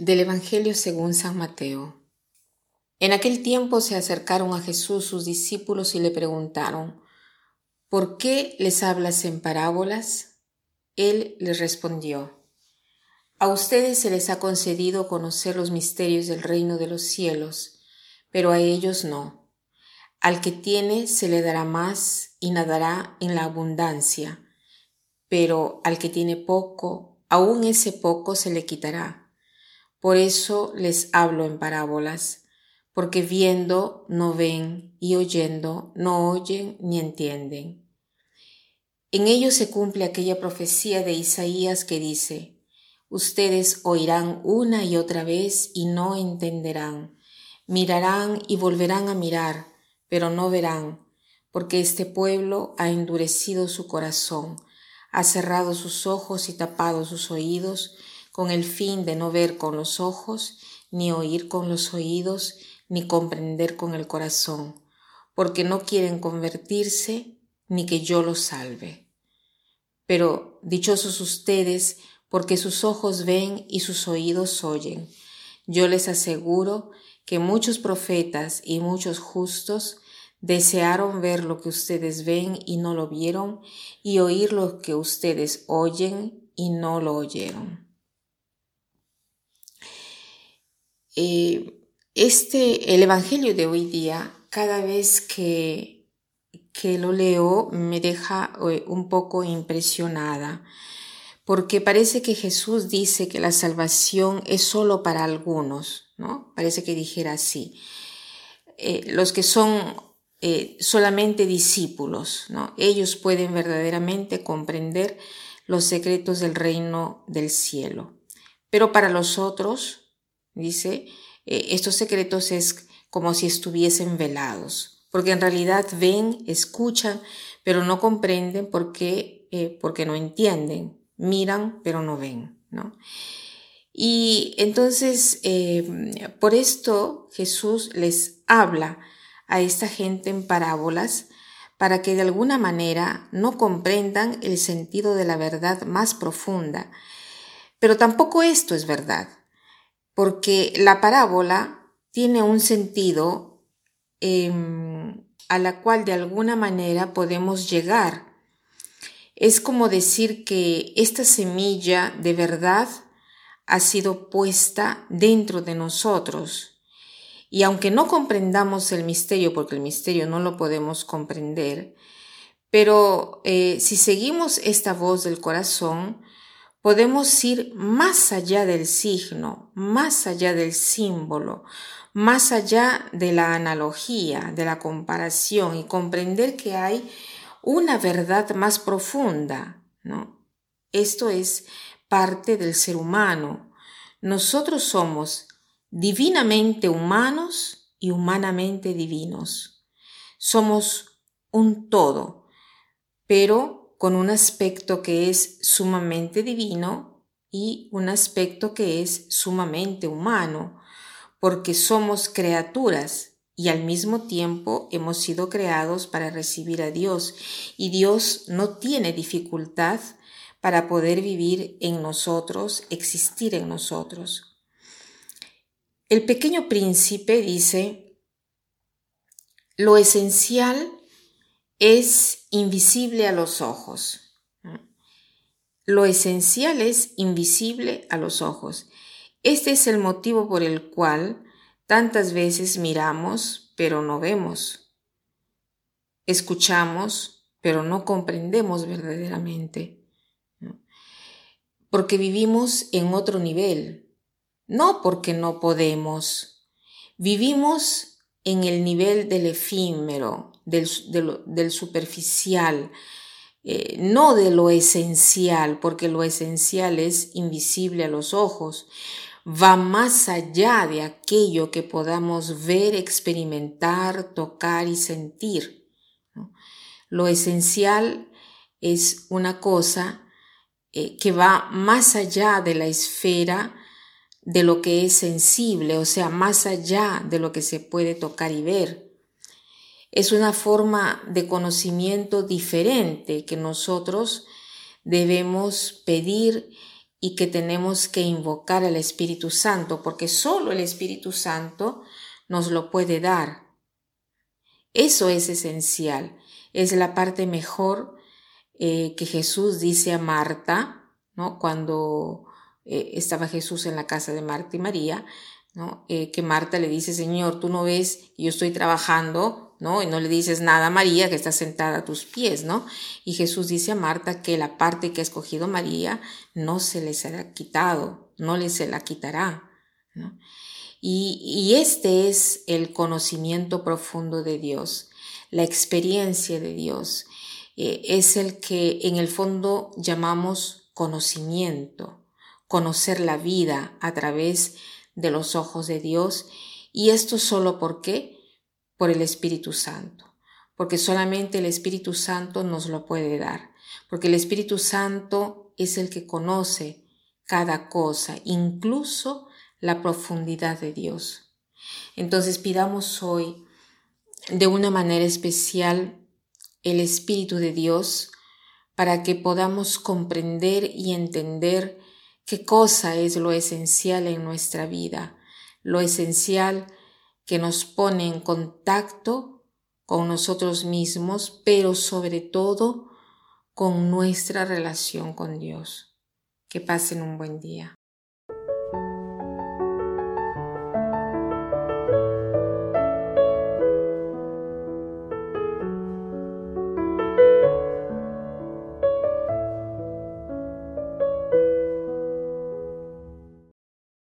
Del Evangelio según San Mateo. En aquel tiempo se acercaron a Jesús sus discípulos y le preguntaron, ¿por qué les hablas en parábolas? Él les respondió, A ustedes se les ha concedido conocer los misterios del reino de los cielos, pero a ellos no. Al que tiene se le dará más y nadará en la abundancia, pero al que tiene poco, aún ese poco se le quitará. Por eso les hablo en parábolas, porque viendo no ven y oyendo no oyen ni entienden. En ellos se cumple aquella profecía de Isaías que dice, Ustedes oirán una y otra vez y no entenderán, mirarán y volverán a mirar, pero no verán, porque este pueblo ha endurecido su corazón, ha cerrado sus ojos y tapado sus oídos, con el fin de no ver con los ojos, ni oír con los oídos, ni comprender con el corazón, porque no quieren convertirse, ni que yo los salve. Pero dichosos ustedes, porque sus ojos ven y sus oídos oyen. Yo les aseguro que muchos profetas y muchos justos desearon ver lo que ustedes ven y no lo vieron, y oír lo que ustedes oyen y no lo oyeron. Eh, este, el Evangelio de hoy día, cada vez que, que lo leo, me deja eh, un poco impresionada, porque parece que Jesús dice que la salvación es solo para algunos, ¿no? Parece que dijera así. Eh, los que son solamente discípulos, ¿no? Ellos pueden verdaderamente comprender los secretos del reino del cielo. Pero para los otros, Dice, eh, estos secretos es como si estuviesen velados, porque en realidad ven, escuchan, pero no comprenden porque, eh, porque no entienden, miran, pero no ven, ¿no? Y entonces, eh, por esto Jesús les habla a esta gente en parábolas para que de alguna manera no comprendan el sentido de la verdad más profunda. Pero tampoco esto es verdad porque la parábola tiene un sentido em, a la cual de alguna manera podemos llegar. Es como decir que esta semilla de verdad ha sido puesta dentro de nosotros. Y aunque no comprendamos el misterio, porque el misterio no lo podemos comprender, pero eh, si seguimos esta voz del corazón, podemos ir más allá del signo, más allá del símbolo, más allá de la analogía, de la comparación y comprender que hay una verdad más profunda, ¿no? Esto es parte del ser humano. Nosotros somos divinamente humanos y humanamente divinos. Somos un todo, pero con un aspecto que es sumamente divino y un aspecto que es sumamente humano, porque somos criaturas y al mismo tiempo hemos sido creados para recibir a Dios y Dios no tiene dificultad para poder vivir en nosotros, existir en nosotros. El pequeño príncipe dice, lo esencial es invisible a los ojos. Lo esencial es invisible a los ojos. Este es el motivo por el cual tantas veces miramos, pero no vemos. Escuchamos, pero no comprendemos verdaderamente. Porque vivimos en otro nivel, no porque no podemos. Vivimos en el nivel del efímero, del, superficial, eh, no de lo esencial, porque lo esencial es invisible a los ojos, va más allá de aquello que podamos ver, experimentar, tocar y sentir. Lo esencial es una cosa eh, que va más allá de la esfera de lo que es sensible, o sea, más allá de lo que se puede tocar y ver. Es una forma de conocimiento diferente que nosotros debemos pedir y que tenemos que invocar al Espíritu Santo, porque solo el Espíritu Santo nos lo puede dar. Eso es esencial, es la parte mejor eh, que Jesús dice a Marta, ¿no? Cuando eh, estaba Jesús en la casa de Marta y María, ¿no? Eh, que Marta le dice, Señor, tú no ves, yo estoy trabajando, ¿no? Y no le dices nada a María que está sentada a tus pies, ¿no? Y Jesús dice a Marta que la parte que ha escogido María no se le será quitado, no le se la quitará, ¿no? Y, este es el conocimiento profundo de Dios, la experiencia de Dios, eh, es el que en el fondo llamamos conocimiento, conocer la vida a través de los ojos de Dios y esto solo por qué? Por el Espíritu Santo, porque solamente el Espíritu Santo nos lo puede dar, porque el Espíritu Santo es el que conoce cada cosa, incluso la profundidad de Dios. Entonces pidamos hoy de una manera especial el Espíritu de Dios para que podamos comprender y entender qué cosa es lo esencial en nuestra vida, lo esencial que nos pone en contacto con nosotros mismos, pero sobre todo con nuestra relación con Dios. Que pasen un buen día.